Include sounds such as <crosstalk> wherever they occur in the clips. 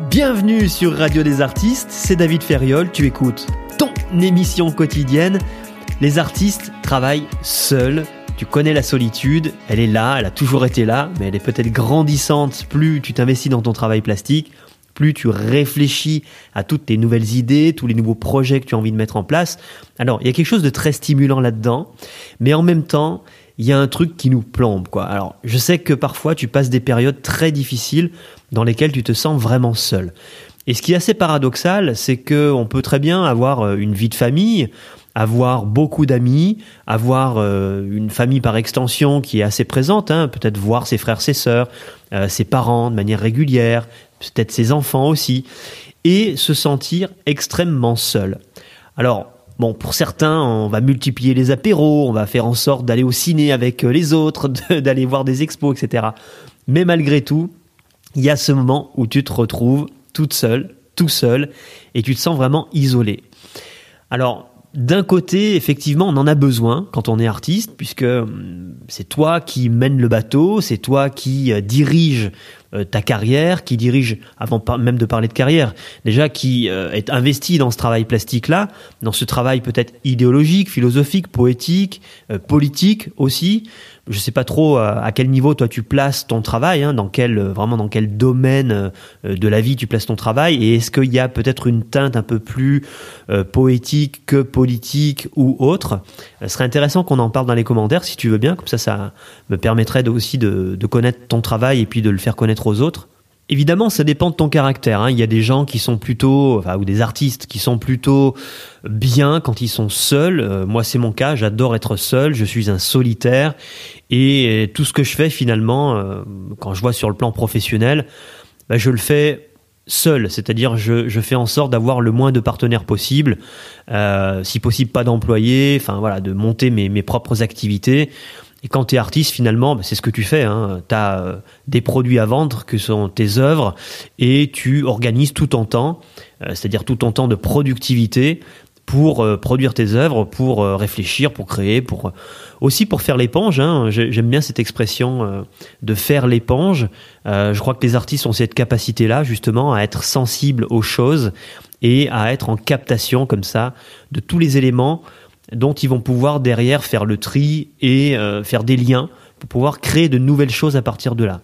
Bienvenue sur Radio des Artistes, c'est David Ferriol, tu écoutes ton émission quotidienne. Les artistes travaillent seuls, tu connais la solitude, elle est là, elle a toujours été là, mais elle est peut-être grandissante plus tu t'investis dans ton travail plastique, plus tu réfléchis à toutes tes nouvelles idées, tous les nouveaux projets que tu as envie de mettre en place. Alors, il y a quelque chose de très stimulant là-dedans, mais en même temps, il y a un truc qui nous plombe, quoi. Alors, je sais que parfois tu passes des périodes très difficiles dans lesquelles tu te sens vraiment seul. Et ce qui est assez paradoxal, c'est que on peut très bien avoir euh, une vie de famille, avoir beaucoup d'amis, avoir euh, une famille par extension qui est assez présente, hein, peut-être voir ses frères, ses sœurs, euh, ses parents de manière régulière, peut-être ses enfants aussi, et se sentir extrêmement seul. Alors, Bon, pour certains, on va multiplier les apéros, on va faire en sorte d'aller au ciné avec euh, les autres, <laughs> d'aller voir des expos, etc. Mais malgré tout, il y a ce moment où tu te retrouves toute seule, tout seul, et tu te sens vraiment isolé. Alors, d'un côté, effectivement, on en a besoin quand on est artiste, puisque hum, c'est toi qui mène le bateau, c'est toi qui euh, dirige ta carrière, qui dirige, avant même de parler de carrière, déjà qui euh, est investi dans ce travail plastique-là, dans ce travail peut-être idéologique, philosophique, poétique, politique aussi. Je sais pas trop euh, à quel niveau toi tu places ton travail, hein, dans quel euh, vraiment dans quel domaine euh, de la vie tu places ton travail, et est-ce qu'il y a peut-être une teinte un peu plus poétique que politique ou autre? Ce serait intéressant qu'on en parle dans les commentaires si tu veux bien, comme ça ça me permettrait aussi de connaître ton travail et puis de le faire connaître aux autres. Évidemment, ça dépend de ton caractère. Hein. Il y a des gens qui sont plutôt, ou des artistes qui sont plutôt bien quand ils sont seuls. Euh, moi, c'est mon cas. J'adore être seul. Je suis un solitaire. Et tout ce que je fais finalement, euh, quand je vois sur le plan professionnel, bah, je le fais seul, c'est-à-dire je, fais en sorte d'avoir le moins de partenaires possible, euh, si possible pas d'employés, enfin voilà, de monter mes propres activités. Et quand tu es artiste, finalement, bah, c'est ce que tu fais. Hein. Tu as euh, des produits à vendre que sont tes œuvres et tu organises tout ton temps, euh, c'est-à-dire tout ton temps de productivité pour euh, produire tes œuvres, pour réfléchir, pour créer, pour aussi pour faire l'éponge. Hein. J'aime bien cette expression de faire l'éponge. je crois que les artistes ont cette capacité-là, justement, à être sensibles aux choses et à être en captation comme ça de tous les éléments dont ils vont pouvoir derrière faire le tri et euh, faire des liens pour pouvoir créer de nouvelles choses à partir de là.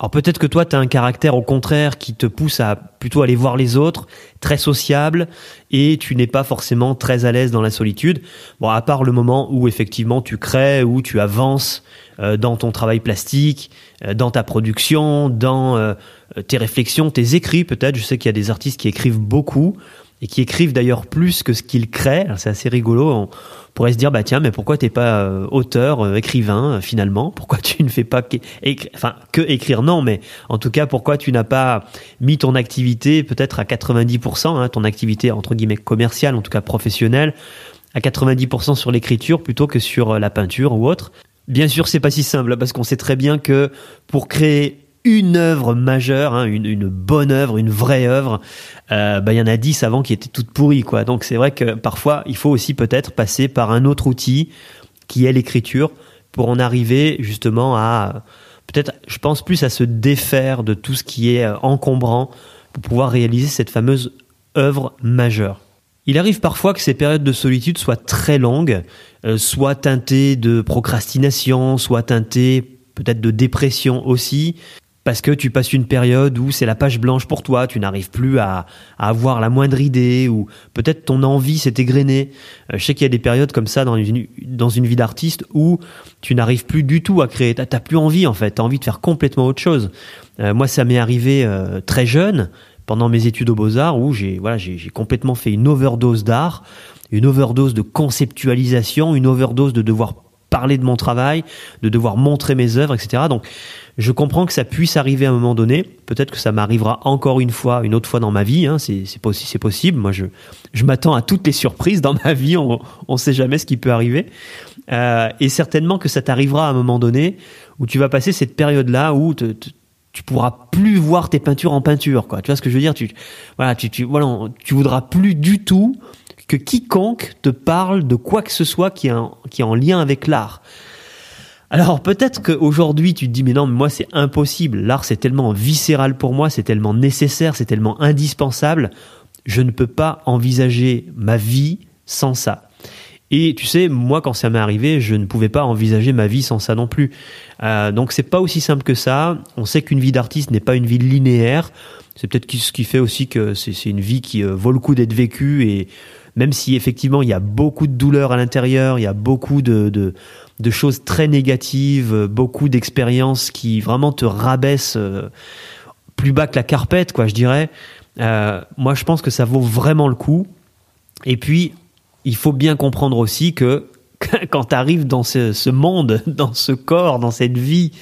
Alors peut-être que toi, tu as un caractère au contraire qui te pousse à plutôt aller voir les autres, très sociable, et tu n'es pas forcément très à l'aise dans la solitude. Bon, à part le moment où effectivement tu crées, où tu avances euh, dans ton travail plastique, euh, dans ta production, dans tes réflexions, tes écrits peut-être. Je sais qu'il y a des artistes qui écrivent beaucoup et qui écrivent d'ailleurs plus que ce qu'ils créent. C'est assez rigolo. On pourrait se dire bah tiens, mais pourquoi t'es pas euh, auteur, euh, écrivain euh, finalement? Pourquoi tu ne fais pas que, enfin que écrire? Non, mais en tout cas, pourquoi tu n'as pas mis ton activité peut-être à 90%, hein, ton activité entre guillemets commerciale, en tout cas professionnelle, à 90% sur l'écriture plutôt que sur la peinture ou autre? Bien sûr, c'est pas si simple parce qu'on sait très bien que pour créer une œuvre majeure, hein, une, bonne œuvre, une vraie œuvre, euh, bah, il y en a dix avant qui étaient toutes pourries. Quoi. Donc c'est vrai que parfois, il faut aussi peut-être passer par un autre outil qui est l'écriture pour en arriver justement à peut-être, je pense plus à se défaire de tout ce qui est euh, encombrant pour pouvoir réaliser cette fameuse œuvre majeure. Il arrive parfois que ces périodes de solitude soient très longues, euh, soit teintées de procrastination, soit teintées peut-être de dépression aussi, parce que tu passes une période où c'est la page blanche pour toi, tu n'arrives plus à, avoir la moindre idée, ou peut-être ton envie s'est égrenée. Euh, je sais qu'il y a des périodes comme ça dans une, dans une vie d'artiste où tu n'arrives plus du tout à créer, t'as plus envie en fait, t'as envie de faire complètement autre chose. Euh, moi, ça m'est arrivé euh, très jeune, pendant mes études aux beaux-arts, où j'ai voilà, j'ai complètement fait une overdose d'art, une overdose de conceptualisation, une overdose de devoir parler de mon travail, de devoir montrer mes œuvres, etc. Donc, je comprends que ça puisse arriver à un moment donné. Peut-être que ça m'arrivera encore une fois, une autre fois dans ma vie. Hein. C'est, c'est, possible. Moi, je, je m'attends à toutes les surprises dans ma vie. On ne sait jamais ce qui peut arriver. Euh, et certainement que ça t'arrivera à un moment donné où tu vas passer cette période-là où tu pourras plus voir tes peintures en peinture, quoi. Tu vois ce que je veux dire? Tu voilà, tu, tu voilà, tu voudras plus du tout que quiconque te parle de quoi que ce soit qui est en, qui est en lien avec l'art. Alors peut-être qu'aujourd'hui tu te dis mais non mais moi c'est impossible, l'art c'est tellement viscéral pour moi, c'est tellement nécessaire, c'est tellement indispensable, je ne peux pas envisager ma vie sans ça. Et tu sais, moi quand ça m'est arrivé, je ne pouvais pas envisager ma vie sans ça non plus. Euh, donc c'est pas aussi simple que ça. On sait qu'une vie d'artiste n'est pas une vie linéaire. C'est peut-être ce qui fait aussi que c'est une vie qui euh, vaut le coup d'être vécue et même si effectivement il y a beaucoup de douleurs à l'intérieur, il y a beaucoup de, choses très négatives, beaucoup d'expériences qui vraiment te rabaissent euh, plus bas que la carpette, quoi, je dirais. Euh, moi, je pense que ça vaut vraiment le coup. Et puis, il faut bien comprendre aussi que <laughs> quand tu arrives dans ce, monde, <laughs> dans ce corps, dans cette vie,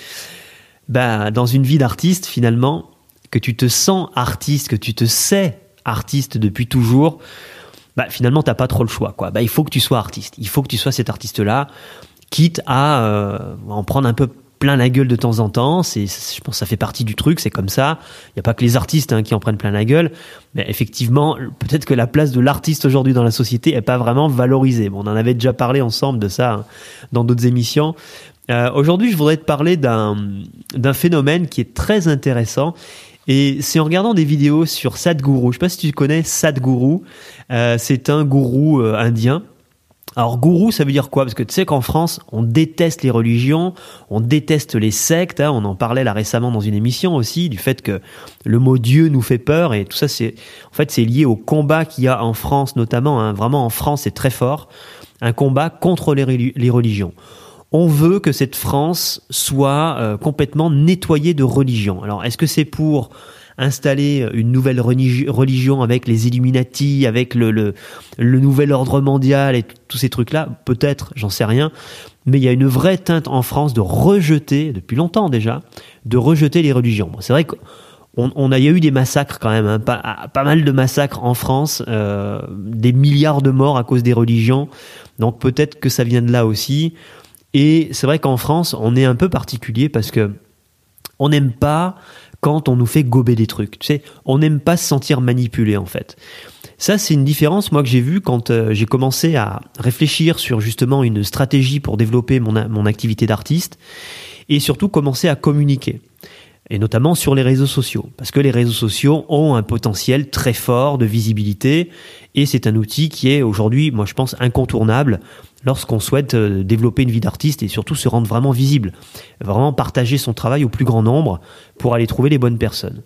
ben, dans une vie d'artiste, finalement, que tu te sens artiste, que tu te sais artiste depuis toujours, bah, finalement, t'as pas trop le choix. Quoi. Bah, il faut que tu sois artiste. Il faut que tu sois cet artiste-là, quitte à euh, en prendre un peu plein la gueule de temps en temps. C'est, je pense, que ça fait partie du truc. C'est comme ça. Il y a pas que les artistes hein, qui en prennent plein la gueule. Mais effectivement, peut-être que la place de l'artiste aujourd'hui dans la société est pas vraiment valorisée. Bon, on en avait déjà parlé ensemble de ça hein, dans d'autres émissions. Euh, aujourd'hui, je voudrais te parler d'un, d'un phénomène qui est très intéressant et c'est en regardant des vidéos sur Sadhguru. Je sais pas si tu connais Sadhguru. Euh, c'est un gourou euh, indien. Alors gourou, ça veut dire quoi? Parce que tu sais qu'en France, on déteste les religions, on déteste les sectes. Hein. on en parlait là récemment dans une émission aussi du fait que le mot Dieu nous fait peur et tout ça, c'est en fait c'est lié au combat qu'il y a en France notamment. Hein. vraiment en France, c'est très fort, un combat contre les, religions on veut que cette France soit euh, complètement nettoyée de religion. Alors, est-ce que c'est pour installer une nouvelle religion avec les Illuminati, avec le, le, nouvel ordre mondial et tous ces trucs-là Peut-être, j'en sais rien. Mais il y a une vraie teinte en France de rejeter, depuis longtemps déjà, de rejeter les religions. c'est vrai qu'on a, y a eu des massacres quand même, hein, pas, pas, mal de massacres en France, euh, des milliards de morts à cause des religions. Donc peut-être que ça vient de là aussi. Et c'est vrai qu'en France, on est un peu particulier parce que on n'aime pas quand on nous fait gober des trucs. Tu sais, on n'aime pas se sentir manipulé en fait. Ça, c'est une différence moi que j'ai vue quand euh, j'ai commencé à réfléchir sur justement une stratégie pour développer mon, mon activité d'artiste et surtout commencer à communiquer et notamment sur les réseaux sociaux, parce que les réseaux sociaux ont un potentiel très fort de visibilité, et c'est un outil qui est aujourd'hui, moi je pense, incontournable lorsqu'on souhaite euh, développer une vie d'artiste et surtout se rendre vraiment visible, vraiment partager son travail au plus grand nombre pour aller trouver les bonnes personnes.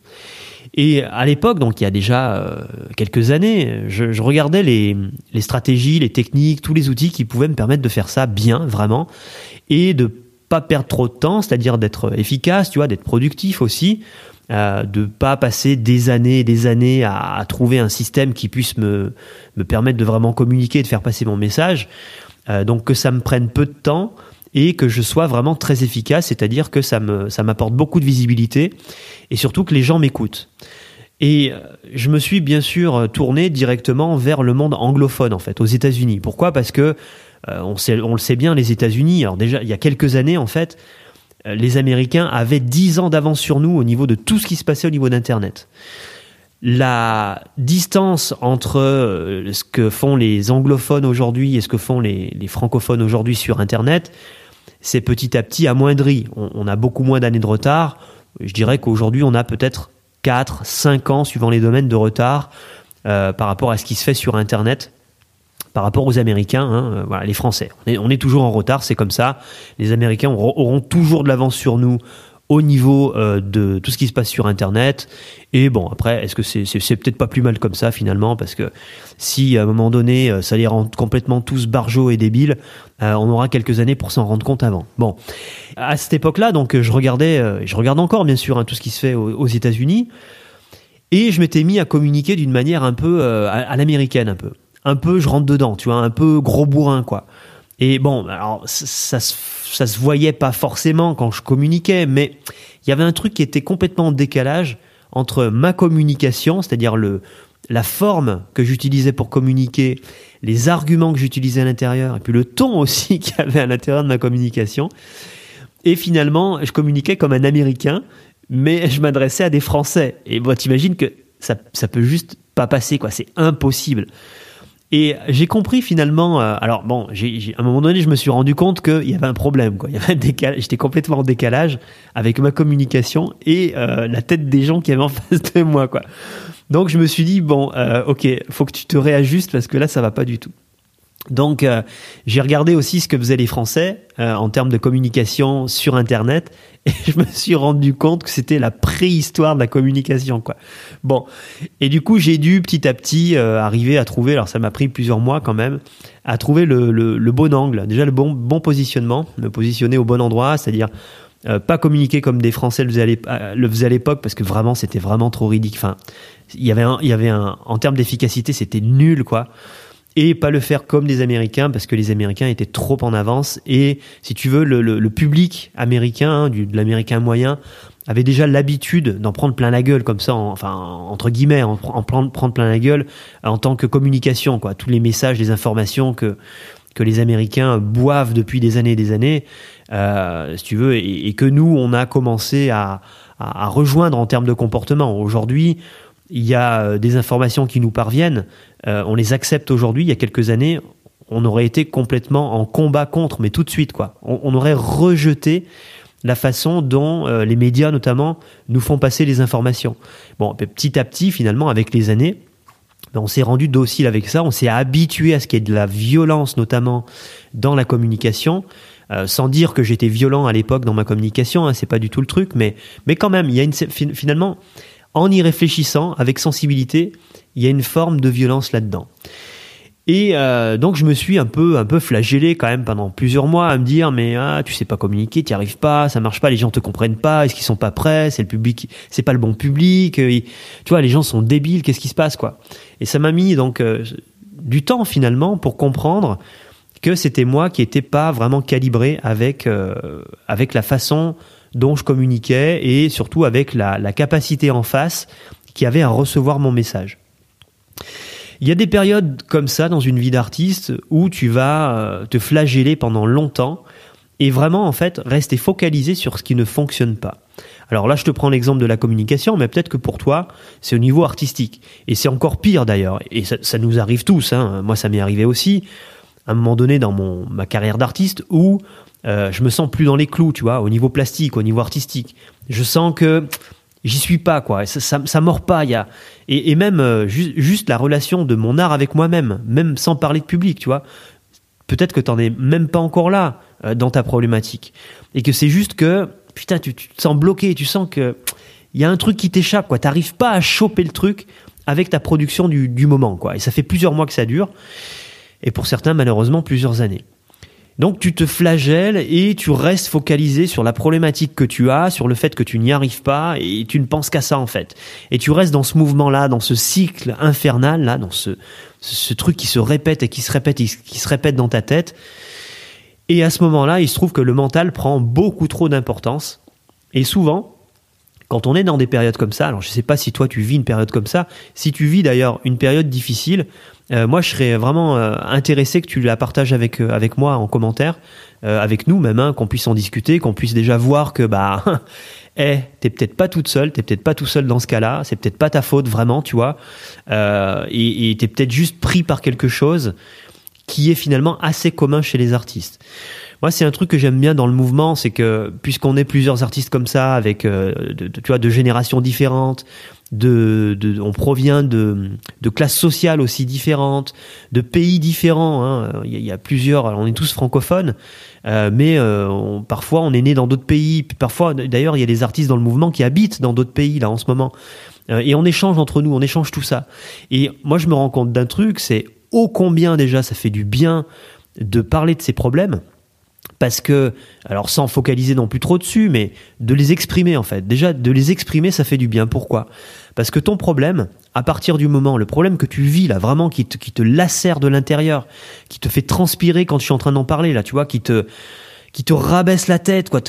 Et à l'époque, donc il y a déjà euh, quelques années, je, regardais les, stratégies, les techniques, tous les outils qui pouvaient me permettre de faire ça bien, vraiment, et de pas perdre trop de temps, c'est-à-dire d'être efficace, tu vois, d'être productif aussi, euh, de pas passer des années et des années à, trouver un système qui puisse me, me permettre de vraiment communiquer, de faire passer mon message. Euh, donc que ça me prenne peu de temps et que je sois vraiment très efficace, c'est-à-dire que ça me ça m'apporte beaucoup de visibilité et surtout que les gens m'écoutent. Et euh, je me suis bien sûr tourné directement vers le monde anglophone en fait, aux États-Unis. Pourquoi? Parce que euh, on, on le sait bien, les États-Unis. Alors déjà, il y a quelques années en fait, les Américains avaient 10 ans d'avance sur nous au niveau de tout ce qui se passait au niveau d'Internet la distance entre euh, ce que font les anglophones aujourd'hui et ce que font les, francophones aujourd'hui sur Internet, c'est petit à petit amoindri. On, a beaucoup moins d'années de retard. Je dirais qu'aujourd'hui, on a peut-être 4, 5 ans, suivant les domaines, de retard euh, par rapport à ce qui se fait sur Internet par rapport aux Américains, hein, euh, les Français. On est, toujours en retard, c'est comme ça. Les Américains auront toujours de l'avance sur nous au niveau euh, de tout ce qui se passe sur Internet. Et bon, après, est-ce que c'est peut-être pas plus mal comme ça finalement Parce que si à un moment donné, euh, ça les rend complètement tous barjots et débiles, euh, on aura quelques années pour s'en rendre compte avant. Bon, à cette époque-là, donc je regardais, je regarde encore bien sûr hein, tout ce qui se fait aux, États-Unis, et je m'étais mis à communiquer d'une manière un peu à, à l'américaine, un peu, un peu, je rentre dedans, tu vois, un peu gros bourrin quoi. Et bon, alors ça, ça, se voyait pas forcément quand je communiquais, mais il y avait un truc qui était complètement en décalage entre ma communication, c'est-à-dire le la forme que j'utilisais pour communiquer, les arguments que j'utilisais à l'intérieur, et puis le ton <laughs> aussi qu'il y avait à l'intérieur de ma communication. Et finalement, je communiquais comme un Américain, mais je m'adressais à des Français. Et bon, t'imagines que ça, ça peut juste pas passer, quoi. C'est impossible. Et j'ai compris finalement. euh, alors bon, à un moment donné, je me suis rendu compte qu'il y avait un problème. Quoi. Il y avait un décalage. J'étais complètement en décalage avec ma communication et euh, la tête des gens qui avaient en <laughs> face de moi. Quoi. Donc je me suis dit bon, euh, ok, faut que tu te réajustes parce que là, ça va pas du tout. Donc euh, j'ai regardé aussi ce que faisaient les Français euh, en termes de communication sur Internet <laughs> et je me suis rendu compte que c'était la préhistoire de la communication quoi. Bon et du coup j'ai dû petit à petit euh, arriver à trouver alors ça m'a pris plusieurs mois quand même à trouver le, le, le bon angle déjà le bon bon positionnement me positionner au bon endroit c'est-à-dire euh, pas communiquer comme des Français euh, le faisaient à l'époque parce que vraiment c'était vraiment trop ridicule enfin il y avait un, il y avait un en termes d'efficacité c'était nul quoi et pas le faire comme des Américains parce que les Américains étaient trop en avance. Et si tu veux le, le, le public américain hein, du, de l'américain moyen avait déjà l'habitude d'en prendre plein la gueule comme ça en- enfin entre guillemets en, en prendre, plein la gueule en tant que communication quoi. Tous les messages les informations que que les Américains boivent depuis des années et des années euh, si tu veux et, et que nous on a commencé à, à, à rejoindre en termes de comportement. Aujourd'hui il y a euh, des informations qui nous parviennent, euh, on les accepte aujourd'hui. Il y a quelques années, on aurait été complètement en combat contre, mais tout de suite, quoi. On, on aurait rejeté la façon dont euh, les médias, notamment, nous font passer les informations. Bon, petit à petit, finalement, avec les années, ben, on s'est rendu docile avec ça, on s'est habitué à ce qu'il y ait de la violence, notamment dans la communication. Euh, sans dire que j'étais violent à l'époque dans ma communication, hein, c'est pas du tout le truc, mais mais quand même, il y a une fin- finalement en y réfléchissant avec sensibilité, il y a une forme de violence là-dedans. Et euh, donc je me suis un peu un peu flagellé quand même pendant plusieurs mois à me dire mais ah tu sais pas communiquer, tu arrives pas, ça marche pas, les gens te comprennent pas, est-ce qu'ils sont pas prêts, c'est le public, c'est pas le bon public, euh, ils- tu vois les gens sont débiles, qu'est-ce qui se passe quoi. Et ça m'a mis donc euh, du temps finalement pour comprendre que c'était moi qui n'étais pas vraiment calibré avec euh, avec la façon dont je communiquais et surtout avec la, la capacité en face qui avait à recevoir mon message. Il y a des périodes comme ça dans une vie d'artiste où tu vas euh, te flageller pendant longtemps et vraiment en fait rester focalisé sur ce qui ne fonctionne pas. Alors là, je te prends l'exemple de la communication, mais peut-être que pour toi, c'est au niveau artistique. Et c'est encore pire d'ailleurs. Et ça, nous arrive tous. Hein. Moi, ça m'est arrivé aussi à un moment donné dans mon, ma carrière d'artiste où euh, je me sens plus dans les clous, tu vois, au niveau plastique, au niveau artistique. Je sens que j'y suis pas, quoi. Ça, ça, mord pas. Y a et, même euh, ju- juste la relation de mon art avec moi-même, même sans parler de public, tu vois. Peut-être que t'en es même pas encore là euh, dans ta problématique et que c'est juste que putain, tu, tu te sens bloqué, tu sens que il y a un truc qui t'échappe, quoi. T'arrives pas à choper le truc avec ta production du, du moment, quoi. Et ça fait plusieurs mois que ça dure et pour certains malheureusement plusieurs années. Donc tu te flagelles et tu restes focalisé sur la problématique que tu as, sur le fait que tu n'y arrives pas et tu ne penses qu'à ça en fait. Et tu restes dans ce mouvement-là, dans ce cycle infernal là, dans ce, ce truc qui se répète et qui se répète et qui se répète dans ta tête. Et à ce moment-là, il se trouve que le mental prend beaucoup trop d'importance. Et souvent, quand on est dans des périodes comme ça, alors je ne sais pas si toi tu vis une période comme ça, si tu vis d'ailleurs une période difficile, euh, moi je serais vraiment euh, intéressé que tu la partages avec, euh, avec moi en commentaire, avec nous même, hein, qu'on puisse en discuter, qu'on puisse déjà voir que bah, <laughs> eh, t'es peut-être pas toute seule, t'es peut-être pas tout seul dans ce cas-là, c'est peut-être pas ta faute vraiment, tu vois, et et t'es peut-être juste pris par quelque chose qui est finalement assez commun chez les artistes. Moi, c'est un truc que j'aime bien dans le mouvement, c'est que puisqu'on est plusieurs artistes comme ça, avec euh, tu vois de générations différentes, de, de on provient de, de classes sociales aussi différentes, de pays différents. hein. Il, y a, plusieurs, on est tous francophones, euh, mais euh, parfois on est né dans d'autres pays. Parfois, d'ailleurs, il y a des artistes dans le mouvement qui habitent dans d'autres pays là en ce moment. Euh, et on échange entre nous, on échange tout ça. Et moi, je me rends compte d'un truc, c'est ô combien déjà ça fait du bien de parler de ces problèmes parce que, alors sans focaliser non plus trop dessus, mais de les exprimer en fait. Déjà, de les exprimer, ça fait du bien. Pourquoi? Parce que ton problème, à partir du moment, le problème que tu vis là, vraiment, qui te, qui te lacère de l'intérieur, qui te fait transpirer quand je suis en train d'en parler là, tu vois, qui te qui te rabaisse la tête, quoi.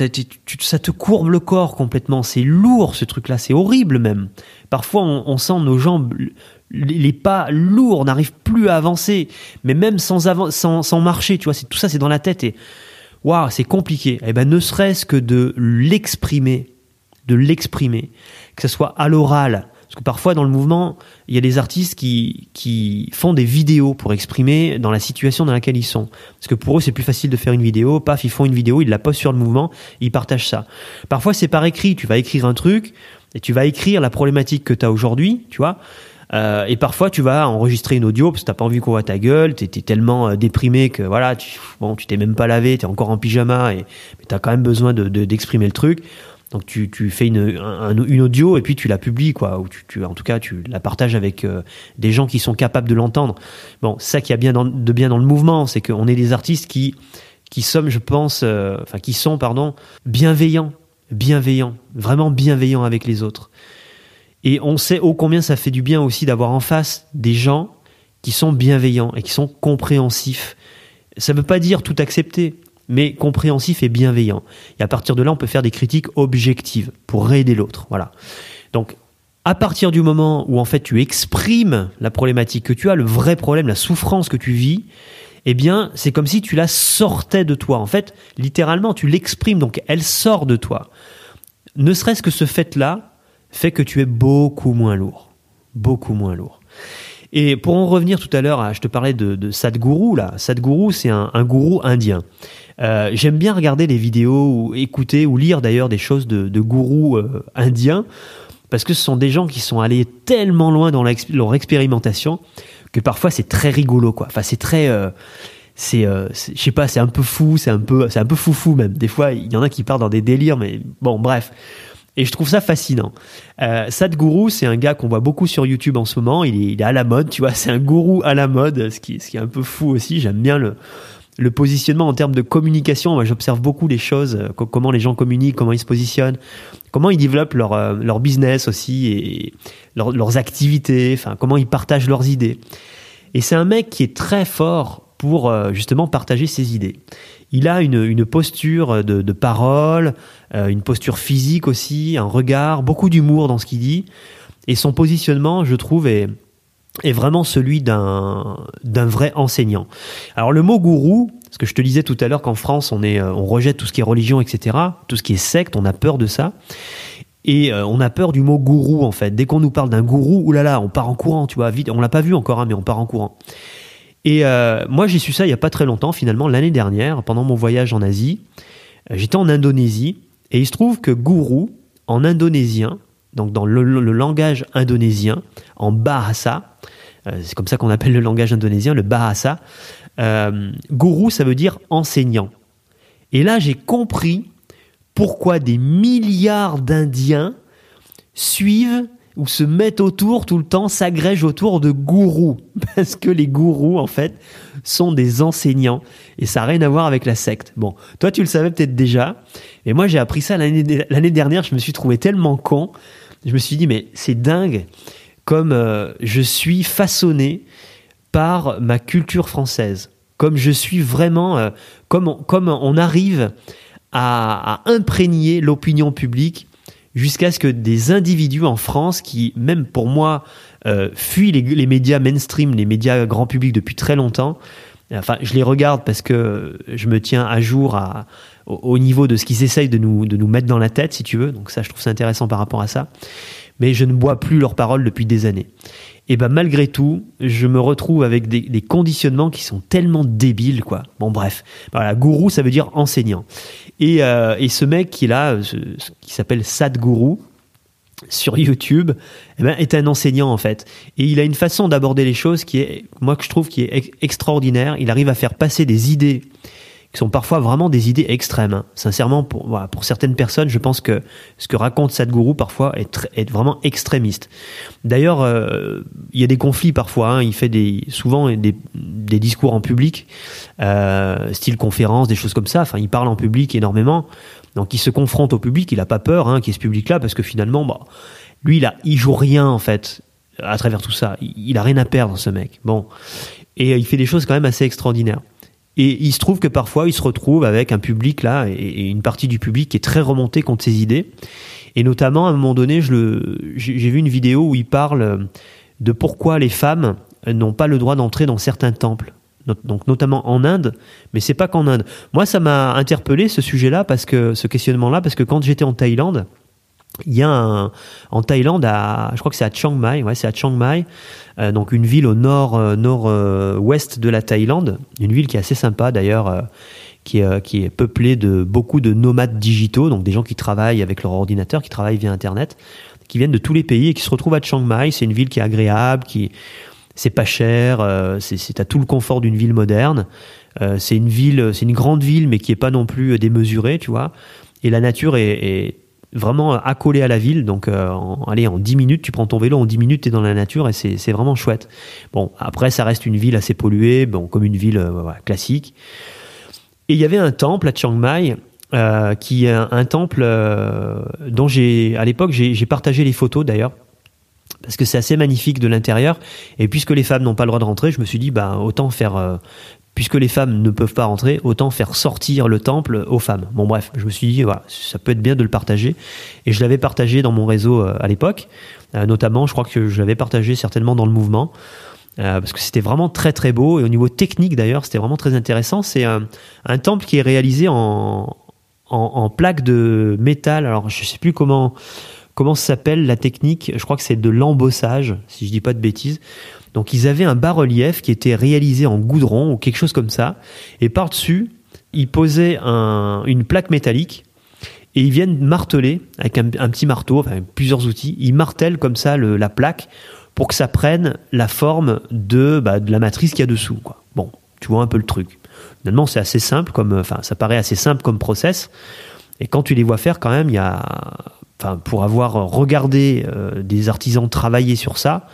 Ça te courbe le corps complètement. C'est lourd ce truc-là, c'est horrible même. Parfois, on, sent nos jambes, les pas lourds, on n'arrive plus à avancer. Mais même sans, sans, sans marcher, tu vois, tout ça, c'est dans la tête et waouh, c'est compliqué. Eh ben, ne serait-ce que de l'exprimer, de l'exprimer, que ce soit à l'oral, Parce que parfois dans le mouvement, il y a des artistes qui, qui font des vidéos pour exprimer dans la situation dans laquelle ils sont. Parce que pour eux, c'est plus facile de faire une vidéo. Paf, ils font une vidéo, ils la postent sur le mouvement, ils partagent ça. Parfois, c'est par écrit. Tu vas écrire un truc et tu vas écrire la problématique que tu as aujourd'hui, tu vois. Euh, et parfois, tu vas enregistrer une audio parce que t'as pas envie qu'on voit ta gueule, es tellement euh, déprimé que voilà, tu, bon, tu t'es même pas lavé, t'es encore en pyjama et tu as quand même besoin de d'exprimer le truc. Donc tu, tu fais une, une audio et puis tu la publies quoi, ou tu, tu en tout cas tu la partages avec euh, des gens qui sont capables de l'entendre. Bon, ça qui a bien dans, de bien dans le mouvement, c'est qu'on est des artistes qui qui sommes, je pense, enfin qui sont pardon, bienveillants, bienveillants, vraiment bienveillants avec les autres. Et on sait ô combien ça fait du bien aussi d'avoir en face des gens qui sont bienveillants et qui sont compréhensifs. Ça ne veut pas dire tout accepter, mais compréhensif et bienveillant. Et à partir de là, on peut faire des critiques objectives pour aider l'autre. Voilà. Donc, à partir du moment où en fait tu exprimes la problématique que tu as, le vrai problème, la souffrance que tu vis, eh bien, c'est comme si tu la sortais de toi. En fait, littéralement, tu l'exprimes, donc elle sort de toi. Ne serait-ce que ce fait-là, fait que tu es beaucoup moins lourd. Beaucoup moins lourd. Et pour en revenir tout à l'heure, je te parlais de, Sadhguru, là. Sadhguru, c'est un, gourou indien. Euh, j'aime bien regarder des vidéos ou écouter ou lire d'ailleurs des choses de, gourous euh, indiens parce que ce sont des gens qui sont allés tellement loin dans leur expérimentation que parfois c'est très rigolo quoi. Enfin c'est très euh, c'est je sais pas c'est un peu fou c'est un peu c'est un peu foufou même des fois il y en a qui partent dans des délires mais bon bref et je trouve ça fascinant. Euh, Sadhguru, c'est un gars qu'on voit beaucoup sur YouTube en ce moment. Il est, à la mode, tu vois. C'est un gourou à la mode, ce qui, est un peu fou aussi. J'aime bien le, positionnement en termes de communication. Moi, j'observe beaucoup les choses, euh, comment les gens communiquent, comment ils se positionnent, comment ils développent leur, euh, business aussi et leurs activités, enfin, comment ils partagent leurs idées. Et c'est un mec qui est très fort pour euh, justement partager ses idées. Il a une, une posture de, de parole, euh, une posture physique aussi, un regard, beaucoup d'humour dans ce qu'il dit. Et son positionnement, je trouve, est, est vraiment celui d'un vrai enseignant. Alors le mot gourou, parce que je te disais tout à l'heure qu'en France on est euh, on rejette tout ce qui est religion, etc. Tout ce qui est secte, on a peur de ça. Et euh, on a peur du mot gourou en fait. Dès qu'on nous parle d'un gourou, oulala, on part en courant, tu vois, vite. On l'a pas vu encore, hein, mais on part en courant. Et euh, moi, j'ai su ça il y a pas très longtemps, finalement, l'année dernière, pendant mon voyage en Asie. Euh, j'étais en Indonésie, et il se trouve que gourou, en indonésien, donc dans le, langage indonésien, en bahasa, euh, c'est comme ça qu'on appelle le langage indonésien, le bahasa, gourou, ça veut dire enseignant. Et là, j'ai compris pourquoi des milliards d'Indiens suivent ou se mettent autour tout le temps, s'agrègent autour de gourous. <laughs> Parce que les gourous, en fait, sont des enseignants. Et ça n'a rien à voir avec la secte. Bon, toi, tu le savais peut-être déjà. Mais moi, j'ai appris ça l'année dernière. Je me suis trouvé tellement con. Je me suis dit, mais c'est dingue comme euh, je suis façonné par ma culture française. Comme je suis vraiment, euh, comme, on, arrive à imprégner l'opinion publique jusqu'à ce que des individus en France qui, même pour moi, euh, fuient les, médias mainstream, les médias grand public depuis très longtemps, enfin, je les regarde parce que je me tiens à jour au, niveau de ce qu'ils essayent de nous, de nous mettre dans la tête, si tu veux. Donc ça, je trouve ça intéressant par rapport à ça. Mais je ne bois plus leurs paroles depuis des années et ben malgré tout, je me retrouve avec des, conditionnements qui sont tellement débiles, quoi. Bon, bref. Voilà, gourou, ça veut dire enseignant. Et, euh, et ce mec qui là, qui s'appelle Sadhguru, sur YouTube, eh ben, est un enseignant en fait. Et il a une façon d'aborder les choses qui est, moi que je trouve qui est extraordinaire. Il arrive à faire passer des idées qui sont parfois vraiment des idées extrêmes. Hein. Sincèrement, pour, certaines personnes, je pense que ce que raconte Sadhguru parfois est, vraiment extrémiste. D'ailleurs, euh, il y a des conflits parfois. Hein. Il fait souvent des, discours en public, euh, style conférence, des choses comme ça. Enfin, il parle en public énormément. Donc, il se confronte au public. Il n'a pas peur hein, qu'il y ait ce public-là parce que finalement, bah, lui, il, a, il joue rien en fait à travers tout ça. Il, il a rien à perdre, ce mec. Bon, et il fait des choses quand même assez extraordinaires. Et il se trouve que parfois, il se retrouve avec un public là, et une partie du public qui est très remontée contre ses idées. Et notamment, à un moment donné, j'ai vu une vidéo où il parle de pourquoi les femmes n'ont pas le droit d'entrer dans certains temples. Donc notamment en Inde, mais c'est pas qu'en Inde. Moi, ça m'a interpellé ce sujet-là parce que ce questionnement-là, parce que quand j'étais en Thaïlande, Il y a un, en Thaïlande, à, je crois que c'est à Chiang Mai, ouais, c'est à Chiang Mai, euh, donc une ville au nord, euh, nord-ouest de la Thaïlande, une ville qui est assez sympa d'ailleurs, euh, qui, est, qui est peuplée de beaucoup de nomades digitaux, donc des gens qui travaillent avec leur ordinateur, qui travaillent via Internet, qui viennent de tous les pays et qui se retrouvent à Chiang Mai. C'est une ville qui est agréable, qui c'est pas cher, c'est à tout le confort d'une ville moderne. c'est une ville, c'est une grande ville, mais qui est pas non plus démesurée, tu vois. Et la nature est, est vraiment accolé à la ville. Donc, euh, en, allez, en 10 minutes, tu prends ton vélo, en 10 minutes, tu es dans la nature et c'est vraiment chouette. Bon, après, ça reste une ville assez polluée, bon, comme une ville euh, classique. Et il y avait un temple à Chiang Mai, euh, qui est un, temple dont j'ai, à l'époque, j'ai partagé les photos d'ailleurs. Parce que c'est assez magnifique de l'intérieur. Et puisque les femmes n'ont pas le droit de rentrer, je me suis dit, bah, autant faire puisque les femmes ne peuvent pas rentrer, autant faire sortir le temple aux femmes. Bon bref, je me suis dit, voilà, ça peut être bien de le partager. Et je l'avais partagé dans mon réseau euh, à l'époque, euh, notamment, je crois que je l'avais partagé certainement dans le mouvement, euh, parce que c'était vraiment très très beau, et au niveau technique d'ailleurs, c'était vraiment très intéressant. C'est un, temple qui est réalisé en, en, plaque de métal, alors je sais plus comment comment s'appelle la technique, je crois que c'est de l'embossage, si je dis pas de bêtises. Donc ils avaient un bas-relief qui était réalisé en goudron ou quelque chose comme ça. Et par-dessus, ils posaient une plaque métallique et ils viennent marteler avec un, petit marteau, enfin plusieurs outils. Ils martèlent comme ça la plaque pour que ça prenne la forme de, bah, la matrice qu'il y a dessous. Bon, tu vois un peu le truc. Finalement, c'est assez simple, comme, enfin, ça paraît assez simple comme process. Et quand tu les vois faire, quand même, il y a, enfin, pour avoir regardé euh, des artisans travailler sur ça,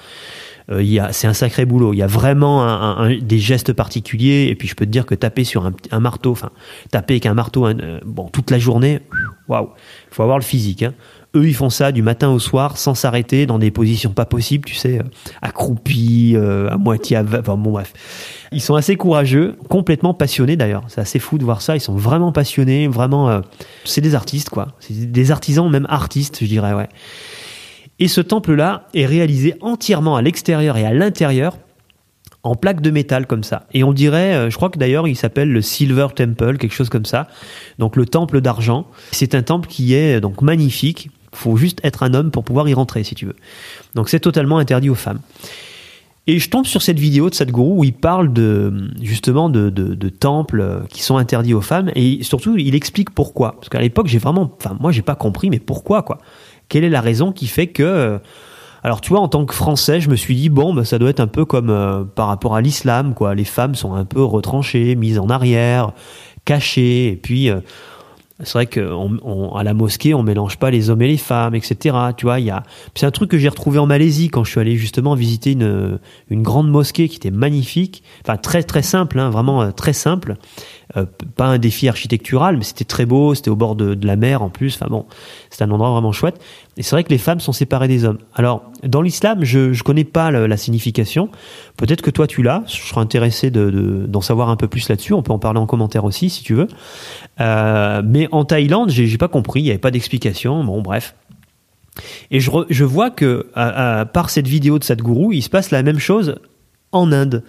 euh, c'est un sacré boulot. Il y a vraiment un, des gestes particuliers. Et puis je peux te dire que taper sur un, marteau, enfin taper avec un marteau, euh, bon toute la journée, waouh, faut avoir le physique. Hein. Eux, ils font ça du matin au soir sans s'arrêter dans des positions pas possibles, tu sais, euh, accroupis, à moitié, enfin bon bref. Ils sont assez courageux, complètement passionnés d'ailleurs. C'est assez fou de voir ça. Ils sont vraiment passionnés, vraiment. c'est des artistes quoi. C'est des artisans, même artistes, je dirais ouais. Et ce temple-là est réalisé entièrement à l'extérieur et à l'intérieur en plaques de métal comme ça. Et on dirait, euh, je crois que d'ailleurs il s'appelle le Silver Temple, quelque chose comme ça. Donc le temple d'argent. C'est un temple qui est euh, donc magnifique. Il faut juste être un homme pour pouvoir y rentrer si tu veux. Donc c'est totalement interdit aux femmes. Et je tombe sur cette vidéo de Sadhguru où il parle de justement de, de, temples euh, qui sont interdits aux femmes et surtout il explique pourquoi. Parce qu'à l'époque j'ai vraiment, enfin moi j'ai pas compris mais pourquoi quoi. Quelle est la raison qui fait que euh, alors tu vois, en tant que Français, je me suis dit bon, bah, ça doit être un peu comme euh, par rapport à l'islam, quoi. Les femmes sont un peu retranchées, mises en arrière, cachées, et puis euh, c'est vrai qu'à la mosquée, on mélange pas les hommes et les femmes, etc. Tu vois, il y a. C'est un truc que j'ai retrouvé en Malaisie quand je suis allé justement visiter une, grande mosquée qui était magnifique, enfin très très simple, hein, vraiment très simple. Euh, pas un défi architectural, mais c'était très beau, c'était au bord de, la mer en plus. Enfin bon, c'est un endroit vraiment chouette. Et c'est vrai que les femmes sont séparées des hommes. Alors, dans l'islam, je ne connais pas la, signification. Peut-être que toi, tu l'as. Je serais intéressé d'en de, d'en savoir un peu plus là-dessus. On peut en parler en commentaire aussi, si tu veux. Euh, mais en Thaïlande, j'ai pas compris. Il n'y avait pas d'explication. Bon, bref. Et je, vois que, par cette vidéo de Sadhguru, il se passe la même chose en Inde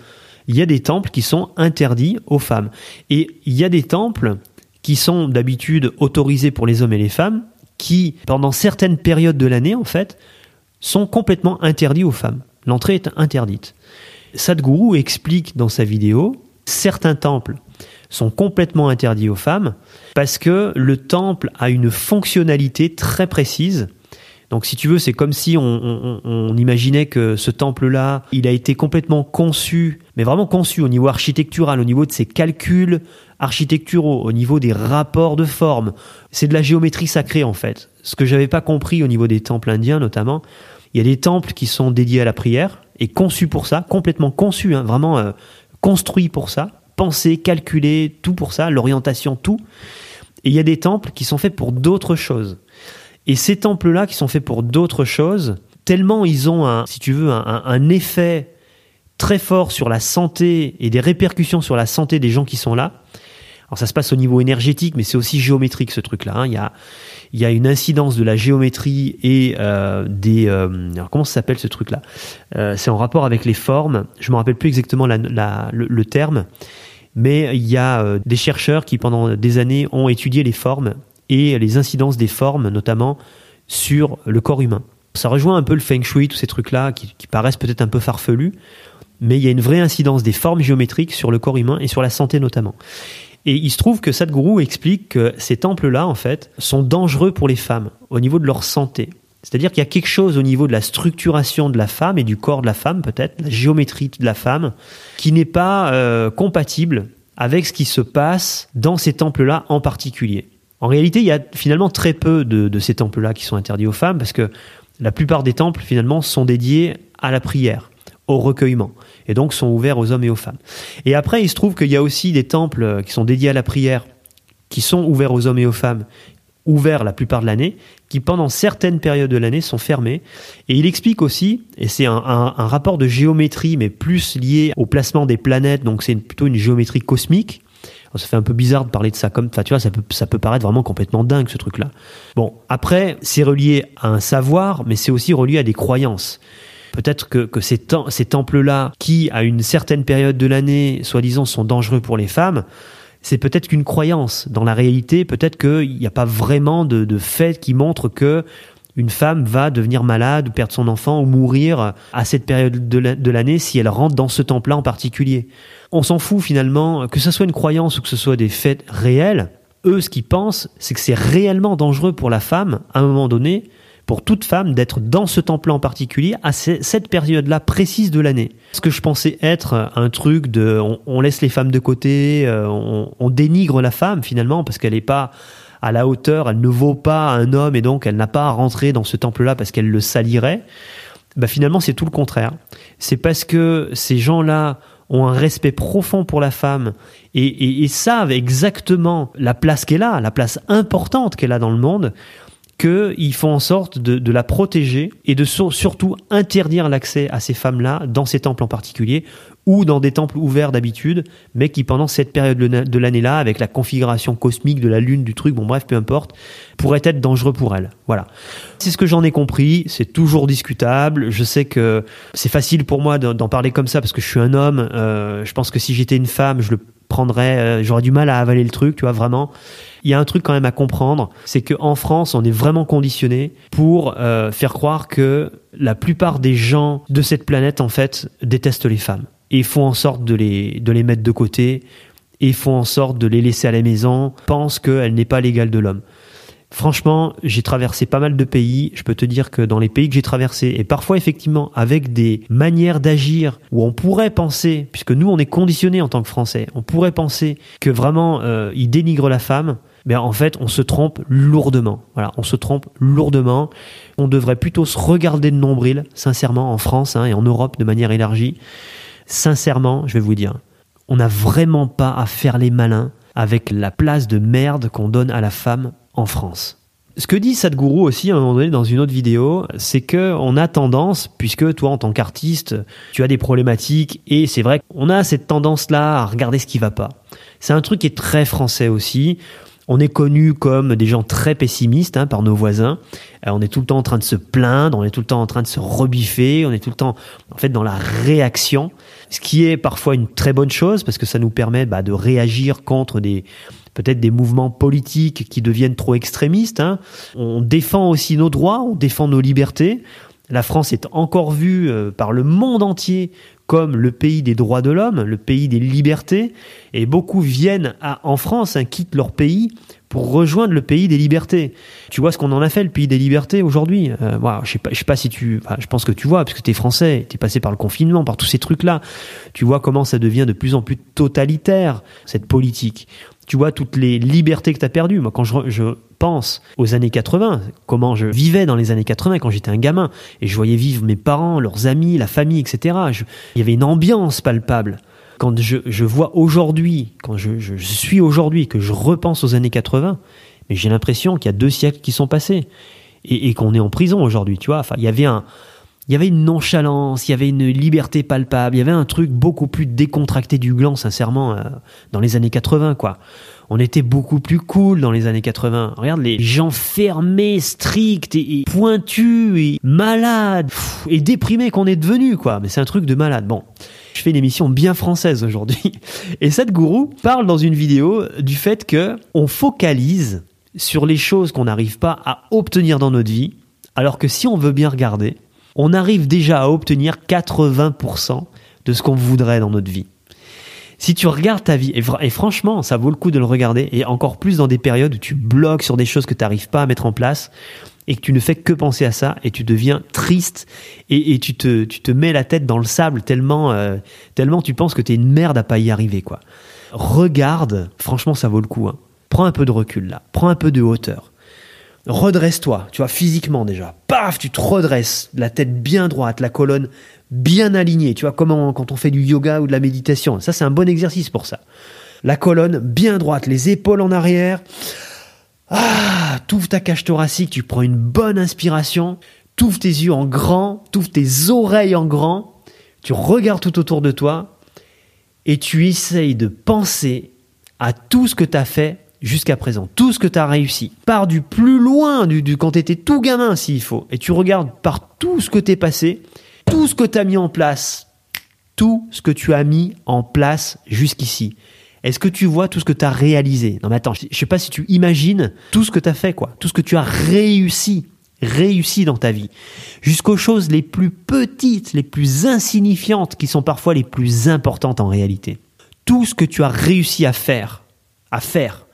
il y a des temples qui sont interdits aux femmes. Et il y a des temples qui sont d'habitude autorisés pour les hommes et les femmes, qui, pendant certaines périodes de l'année, en fait, sont complètement interdits aux femmes. L'entrée est interdite. Sadhguru explique dans sa vidéo, certains temples sont complètement interdits aux femmes parce que le temple a une fonctionnalité très précise donc si tu veux, c'est comme si on, imaginait que ce temple-là, il a été complètement conçu, mais vraiment conçu au niveau architectural, au niveau de ses calculs architecturaux, au niveau des rapports de forme. C'est de la géométrie sacrée en fait. Ce que j'avais pas compris au niveau des temples indiens notamment, il y a des temples qui sont dédiés à la prière et conçus pour ça, complètement conçus, hein, vraiment euh, construits pour ça, pensés, calculés, tout pour ça, l'orientation, tout. Et il y a des temples qui sont faits pour d'autres choses. Et ces temples-là, qui sont faits pour d'autres choses, tellement ils ont, un, si tu veux, un, effet très fort sur la santé et des répercussions sur la santé des gens qui sont là. Alors ça se passe au niveau énergétique, mais c'est aussi géométrique ce truc-là. Hein. Il, y a, une incidence de la géométrie et euh, des... Euh, alors comment ça s'appelle ce truc-là? Euh, C'est en rapport avec les formes. Je me rappelle plus exactement le, terme, mais il y a des chercheurs qui pendant des années ont étudié les formes et les incidences des formes, notamment sur le corps humain. Ça rejoint un peu le feng shui, tous ces trucs-là qui, qui paraissent peut-être un peu farfelus, mais il y a une vraie incidence des formes géométriques sur le corps humain et sur la santé notamment. Et il se trouve que Sadhguru explique que ces temples-là, en fait, sont dangereux pour les femmes au niveau de leur santé. C'est-à-dire qu'il y a quelque chose au niveau de la structuration de la femme et du corps de la femme, peut-être, la géométrie de la femme, qui n'est pas euh, compatible avec ce qui se passe dans ces temples-là en particulier. En réalité, il y a finalement très peu de, de ces temples-là qui sont interdits aux femmes, parce que la plupart des temples, finalement, sont dédiés à la prière, au recueillement et donc sont ouverts aux hommes et aux femmes. Et après, il se trouve qu'il y a aussi des temples qui sont dédiés à la prière, qui sont ouverts aux hommes et aux femmes, ouverts la plupart de l'année, qui pendant certaines périodes de l'année sont fermés. Et il explique aussi, et c'est un, rapport de géométrie, mais plus lié au placement des planètes, donc c'est plutôt une géométrie cosmique. ça fait un peu bizarre de parler de ça comme, enfin, tu vois, ça peut, ça peut paraître vraiment complètement dingue, ce truc-là. Bon, après, c'est relié à un savoir, mais c'est aussi relié à des croyances. Peut-être que, que ces, temples-là, qui à une certaine période de l'année, soi-disant, sont dangereux pour les femmes, c'est peut-être qu'une croyance. Dans la réalité, peut-être qu'il n'y a pas vraiment de, de fait qui montre que une femme va devenir malade, perdre son enfant ou mourir à cette période de l'année si elle rentre dans ce temple-là en particulier. On s'en fout finalement, que ce soit une croyance ou que ce soit des faits réels. Eux, ce qu'ils pensent, c'est que c'est réellement dangereux pour la femme, à un moment donné, pour toute femme d'être dans ce temple en particulier à cette période-là précise de l'année. Ce que je pensais être un truc de on, laisse les femmes de côté, euh, on, dénigre la femme finalement parce qu'elle n'est pas à la hauteur, elle ne vaut pas un homme et donc elle n'a pas à rentrer dans ce temple-là parce qu'elle le salirait. Bah finalement c'est tout le contraire. C'est parce que ces gens-là ont un respect profond pour la femme et, et savent exactement la place qu'elle a, la place importante qu'elle a dans le monde, qu'ils font en sorte de, la protéger et de surtout interdire l'accès à ces femmes-là dans ces temples en particulier ou dans des temples ouverts d'habitude, mais qui pendant cette période de l'année-là, avec la configuration cosmique de la lune, du truc, bon bref, peu importe, pourraient être dangereux pour elles. Voilà. C'est ce que j'en ai compris, c'est toujours discutable, je sais que c'est facile pour moi d'en parler comme ça parce que je suis un homme, euh, je pense que si j'étais une femme, je le euh, j'aurais du mal à avaler le truc, tu vois, vraiment il y a un truc quand même à comprendre, c'est qu'en France, on est vraiment conditionné pour euh, faire croire que la plupart des gens de cette planète, en fait, détestent les femmes et font en sorte de les, de les mettre de côté et font en sorte de les laisser à la maison, pensent qu'elle n'est pas l'égale de l'homme. Franchement, j'ai traversé pas mal de pays. Je peux te dire que dans les pays que j'ai traversés, et parfois effectivement avec des manières d'agir où on pourrait penser, puisque nous on est conditionnés en tant que Français, on pourrait penser que vraiment euh, ils dénigrent la femme mais en fait, on se trompe lourdement. Voilà, on se trompe lourdement. On devrait plutôt se regarder de nombril, sincèrement, en France hein, et en Europe de manière élargie. Sincèrement, je vais vous dire, on n'a vraiment pas à faire les malins avec la place de merde qu'on donne à la femme en France. Ce que dit Sadhguru aussi à un moment donné dans une autre vidéo, c'est que on a tendance, puisque toi en tant qu'artiste, tu as des problématiques et c'est vrai qu'on a cette tendance-là à regarder ce qui va pas. C'est un truc qui est très français aussi. On est connu comme des gens très pessimistes hein, par nos voisins. Euh, on est tout le temps en train de se plaindre, on est tout le temps en train de se rebiffer, on est tout le temps en fait dans la réaction, ce qui est parfois une très bonne chose parce que ça nous permet bah, de réagir contre des peut-être des mouvements politiques qui deviennent trop extrémistes. Hein. On défend aussi nos droits, on défend nos libertés. La France est encore vue euh, par le monde entier comme le pays des droits de l'homme, le pays des libertés, et beaucoup viennent en France, hein, quittent leur pays pour rejoindre le pays des libertés. Tu vois ce qu'on en a fait, le pays des libertés aujourd'hui? Euh, Je sais sais pas si tu, je pense que tu vois, parce que tu es français, tu es passé par le confinement, par tous ces trucs-là. Tu vois comment ça devient de plus en plus totalitaire cette politique tu vois toutes les libertés que tu as perdues. Moi, quand je, pense aux années 80, comment je vivais dans les années 80 quand j'étais un gamin, et je voyais vivre mes parents, leurs amis, la famille, etc. il y avait une ambiance palpable. Quand je, vois aujourd'hui, quand je, suis aujourd'hui, que je repense aux années 80, mais j'ai l'impression qu'il y a deux siècles qui sont passés et, qu'on est en prison aujourd'hui. Tu vois, il y avait un il y avait une nonchalance, il y avait une liberté palpable, il y avait un truc beaucoup plus décontracté du gland, sincèrement, euh, dans les années 80, quoi. On était beaucoup plus cool dans les années 80. Regarde les gens fermés, stricts et, pointus et malades et déprimés qu'on est devenus, quoi. Mais c'est un truc de malade. Bon. Je fais une émission bien française aujourd'hui. <laughs> Et Sadhguru parle dans une vidéo du fait que on focalise sur les choses qu'on n'arrive pas à obtenir dans notre vie, alors que si on veut bien regarder, on arrive déjà à obtenir 80% de ce qu'on voudrait dans notre vie. Si tu regardes ta vie, et, franchement, ça vaut le coup de le regarder, et encore plus dans des périodes où tu bloques sur des choses que tu n'arrives pas à mettre en place, et que tu ne fais que penser à ça, et tu deviens triste, et, tu, te, tu te mets la tête dans le sable tellement, euh, tellement tu penses que tu es une merde à pas y arriver. quoi. Regarde, franchement, ça vaut le coup. Hein. Prends un peu de recul là, prends un peu de hauteur redresse-toi, tu vois, physiquement déjà. Paf, tu te redresses, la tête bien droite, la colonne bien alignée, tu vois, comment quand on fait du yoga ou de la méditation. Ça, c'est un bon exercice pour ça. La colonne bien droite, les épaules en arrière. Ah, t'ouvres ta cage thoracique, tu prends une bonne inspiration, t'ouvres tes yeux en grand, t'ouvres tes oreilles en grand, tu regardes tout autour de toi et tu essayes de penser à tout ce que tu as fait jusqu'à présent, tout ce que tu as réussi, pars du plus loin, du, du quand tu étais tout gamin s'il faut, et tu regardes par tout ce que tu es passé, tout ce que tu as mis en place, tout ce que tu as mis en place jusqu'ici. Est-ce que tu vois tout ce que tu as réalisé? Non mais attends, je sais pas si tu imagines tout ce que tu as fait, quoi, tout ce que tu as réussi, réussi dans ta vie, jusqu'aux choses les plus petites, les plus insignifiantes, qui sont parfois les plus importantes en réalité. Tout ce que tu as réussi à faire, à faire,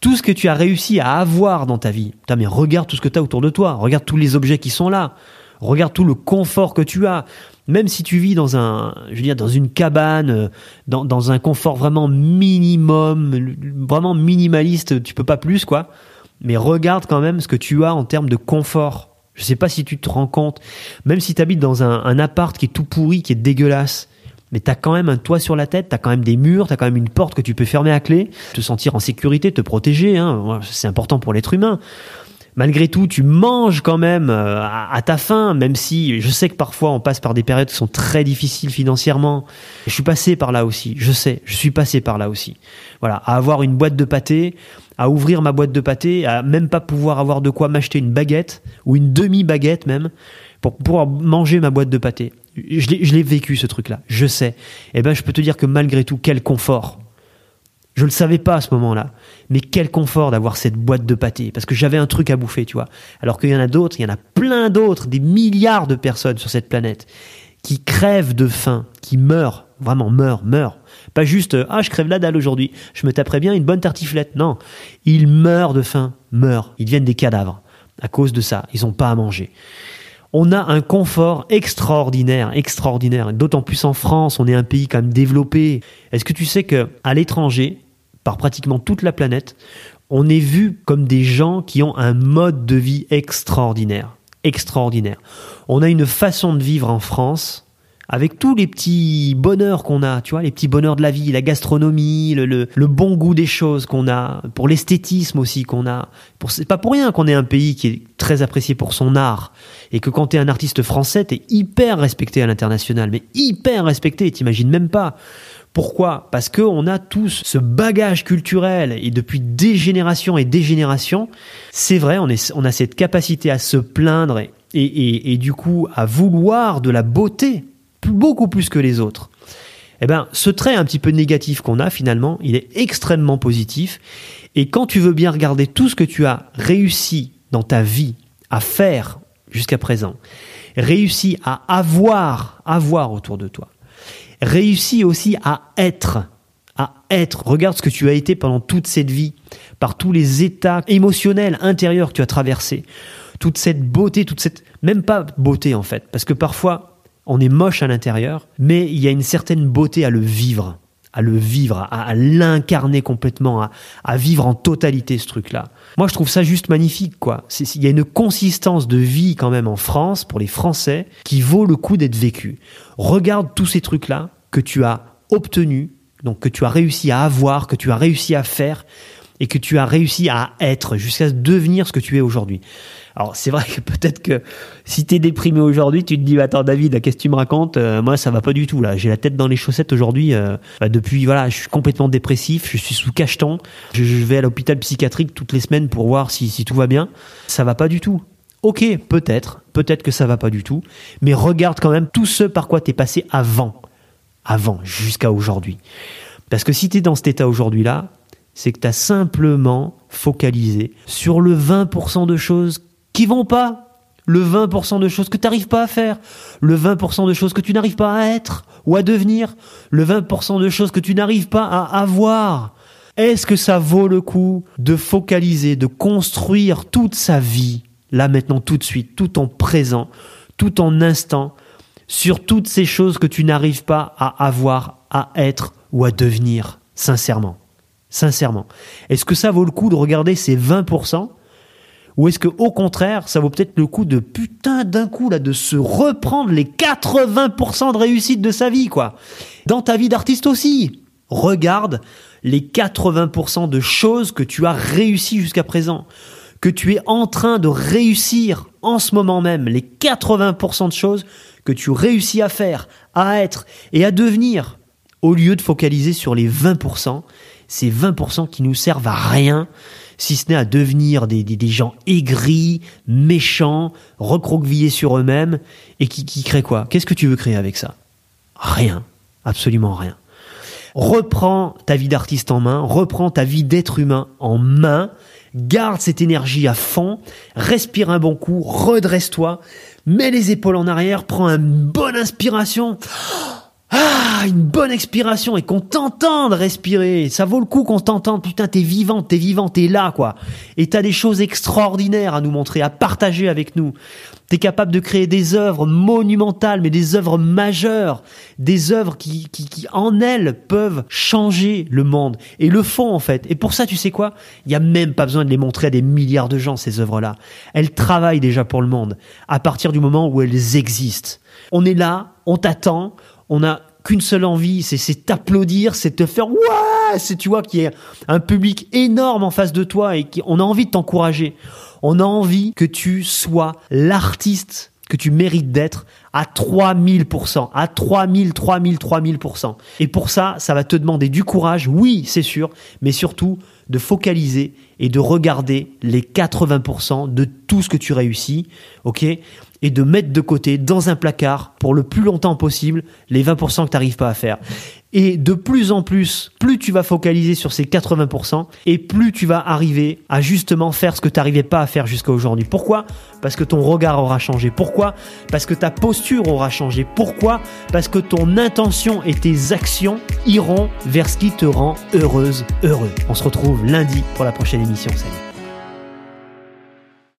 tout ce que tu as réussi à avoir dans ta vie. mais regarde tout ce que tu as autour de toi, regarde tous les objets qui sont là, regarde tout le confort que tu as. Même si tu vis dans un, je veux dire, dans une cabane, euh, dans, dans un confort vraiment minimum, vraiment minimaliste, tu peux pas plus, quoi. Mais regarde quand même ce que tu as en termes de confort. Je sais pas si tu te rends compte. Même si tu habites dans un, un appart qui est tout pourri, qui est dégueulasse, mais tu as quand même un toit sur la tête, tu as quand même des murs, tu as quand même une porte que tu peux fermer à clé, te sentir en sécurité, te protéger, hein. c'est important pour l'être humain. Malgré tout, tu manges quand même euh, à, ta faim, même si je sais que parfois on passe par des périodes qui sont très difficiles financièrement. Je suis passé par là aussi, je sais, je suis passé par là aussi. Voilà, à avoir une boîte de pâté, à ouvrir ma boîte de pâté, à même pas pouvoir avoir de quoi m'acheter une baguette ou une demi-baguette même pour pouvoir manger ma boîte de pâté. Je l'ai vécu ce truc-là, je sais. Eh ben, je peux te dire que malgré tout, quel confort. Je le savais pas à ce moment-là, mais quel confort d'avoir cette boîte de pâté, parce que j'avais un truc à bouffer, tu vois. Alors qu'il y en a d'autres, il y en a plein d'autres, des milliards de personnes sur cette planète qui crèvent de faim, qui meurent, vraiment meurent, meurent. Pas juste ah je crève la dalle aujourd'hui, je me taperais bien une bonne tartiflette. Non, ils meurent de faim, meurent, ils deviennent des cadavres à cause de ça. Ils n'ont pas à manger on a un confort extraordinaire, extraordinaire. D'autant plus en France, on est un pays quand même développé. Est-ce que tu sais que à l'étranger, par pratiquement toute la planète, on est vu comme des gens qui ont un mode de vie extraordinaire, extraordinaire. On a une façon de vivre en France avec tous les petits bonheurs qu'on a, tu vois, les petits bonheurs de la vie, la gastronomie, le, bon goût des choses qu'on a, pour l'esthétisme aussi qu'on a. C'est pas pour rien qu'on est un pays qui est très apprécié pour son art et que quand t'es un artiste français, t'es hyper respecté à l'international, mais hyper respecté, t'imagines même pas. Pourquoi? Parce qu'on a tous ce bagage culturel et depuis des générations et des générations, c'est vrai, on, a cette capacité à se plaindre et du coup à vouloir de la beauté beaucoup plus que les autres. Eh ben, ce trait un petit peu négatif qu'on a finalement, il est extrêmement positif. Et quand tu veux bien regarder tout ce que tu as réussi dans ta vie à faire jusqu'à présent, réussi à avoir, avoir autour de toi, réussi aussi à être, à être. Regarde ce que tu as été pendant toute cette vie, par tous les états émotionnels intérieurs que tu as traversés, toute cette beauté, toute cette, même pas beauté en fait, parce que parfois on est moche à l'intérieur, mais il y a une certaine beauté à le vivre, à le vivre, à, l'incarner complètement, à, vivre en totalité ce truc-là. Moi, je trouve ça juste magnifique, quoi. Il y a une consistance de vie quand même en France, pour les Français, qui vaut le coup d'être vécu. Regarde tous ces trucs-là que tu as obtenus, donc que tu as réussi à avoir, que tu as réussi à faire, et que tu as réussi à être jusqu'à devenir ce que tu es aujourd'hui. Alors c'est vrai que peut-être que si tu es déprimé aujourd'hui, tu te dis attends David, qu'est-ce que tu me racontes? Euh, Moi ça va pas du tout là. J'ai la tête dans les chaussettes aujourd'hui. Euh, bah, depuis voilà, je suis complètement dépressif. Je suis sous cacheton. Je, vais à l'hôpital psychiatrique toutes les semaines pour voir si, si tout va bien. Ça va pas du tout. Ok, peut-être, peut-être que ça va pas du tout, mais regarde quand même tout ce par quoi tu es passé avant, avant, jusqu'à aujourd'hui. Parce que si tu es dans cet état aujourd'hui là, c'est que tu as simplement focalisé sur le 20% de choses qui vont pas, le 20% de choses que tu n'arrives pas à faire, le 20% de choses que tu n'arrives pas à être ou à devenir, le 20% de choses que tu n'arrives pas à avoir. Est-ce que ça vaut le coup de focaliser, de construire toute sa vie, là maintenant tout de suite, tout en présent, tout en instant, sur toutes ces choses que tu n'arrives pas à avoir, à être ou à devenir, sincèrement? Sincèrement. Est-ce que ça vaut le coup de regarder ces 20% ou est-ce que au contraire, ça vaut peut-être le coup de putain d'un coup là de se reprendre les 80% de réussite de sa vie quoi? Dans ta vie d'artiste aussi. Regarde les 80% de choses que tu as réussi jusqu'à présent, que tu es en train de réussir en ce moment même, les 80% de choses que tu réussis à faire, à être et à devenir, au lieu de focaliser sur les 20%, ces 20% qui nous servent à rien, si ce n'est à devenir des, gens aigris, méchants, recroquevillés sur eux-mêmes, et qui, qui créent quoi? Qu'est-ce que tu veux créer avec ça? Rien, absolument rien. Reprends ta vie d'artiste en main, reprends ta vie d'être humain en main, garde cette énergie à fond, respire un bon coup, redresse-toi, mets les épaules en arrière, prends une bonne inspiration. Ah, une bonne expiration et qu'on t'entende respirer. Ça vaut le coup qu'on t'entende. Putain, t'es vivant, t'es vivant, t'es là, quoi. Et t'as des choses extraordinaires à nous montrer, à partager avec nous. T'es capable de créer des œuvres monumentales, mais des œuvres majeures. Des œuvres qui, qui, qui, en elles, peuvent changer le monde. Et le font, en fait. Et pour ça, tu sais quoi? Il y a même pas besoin de les montrer à des milliards de gens, ces œuvres-là. Elles travaillent déjà pour le monde. À partir du moment où elles existent. On est là, on t'attend, on n'a qu'une seule envie, c'est t'applaudir, c'est te faire ouais, c'est tu vois qu'il y a un public énorme en face de toi et qu'on a envie de t'encourager. On a envie que tu sois l'artiste que tu mérites d'être à 3000%, à 3000, 3000, 3000%. Et pour ça, ça va te demander du courage, oui, c'est sûr, mais surtout de focaliser et de regarder les 80% de tout ce que tu réussis, ok? Et de mettre de côté dans un placard pour le plus longtemps possible les 20% que tu n'arrives pas à faire. Et de plus en plus, plus tu vas focaliser sur ces 80% et plus tu vas arriver à justement faire ce que tu n'arrivais pas à faire jusqu'à aujourd'hui. Pourquoi? Parce que ton regard aura changé. Pourquoi? Parce que ta posture aura changé. Pourquoi? Parce que ton intention et tes actions iront vers ce qui te rend heureuse, heureux. On se retrouve lundi pour la prochaine émission. Salut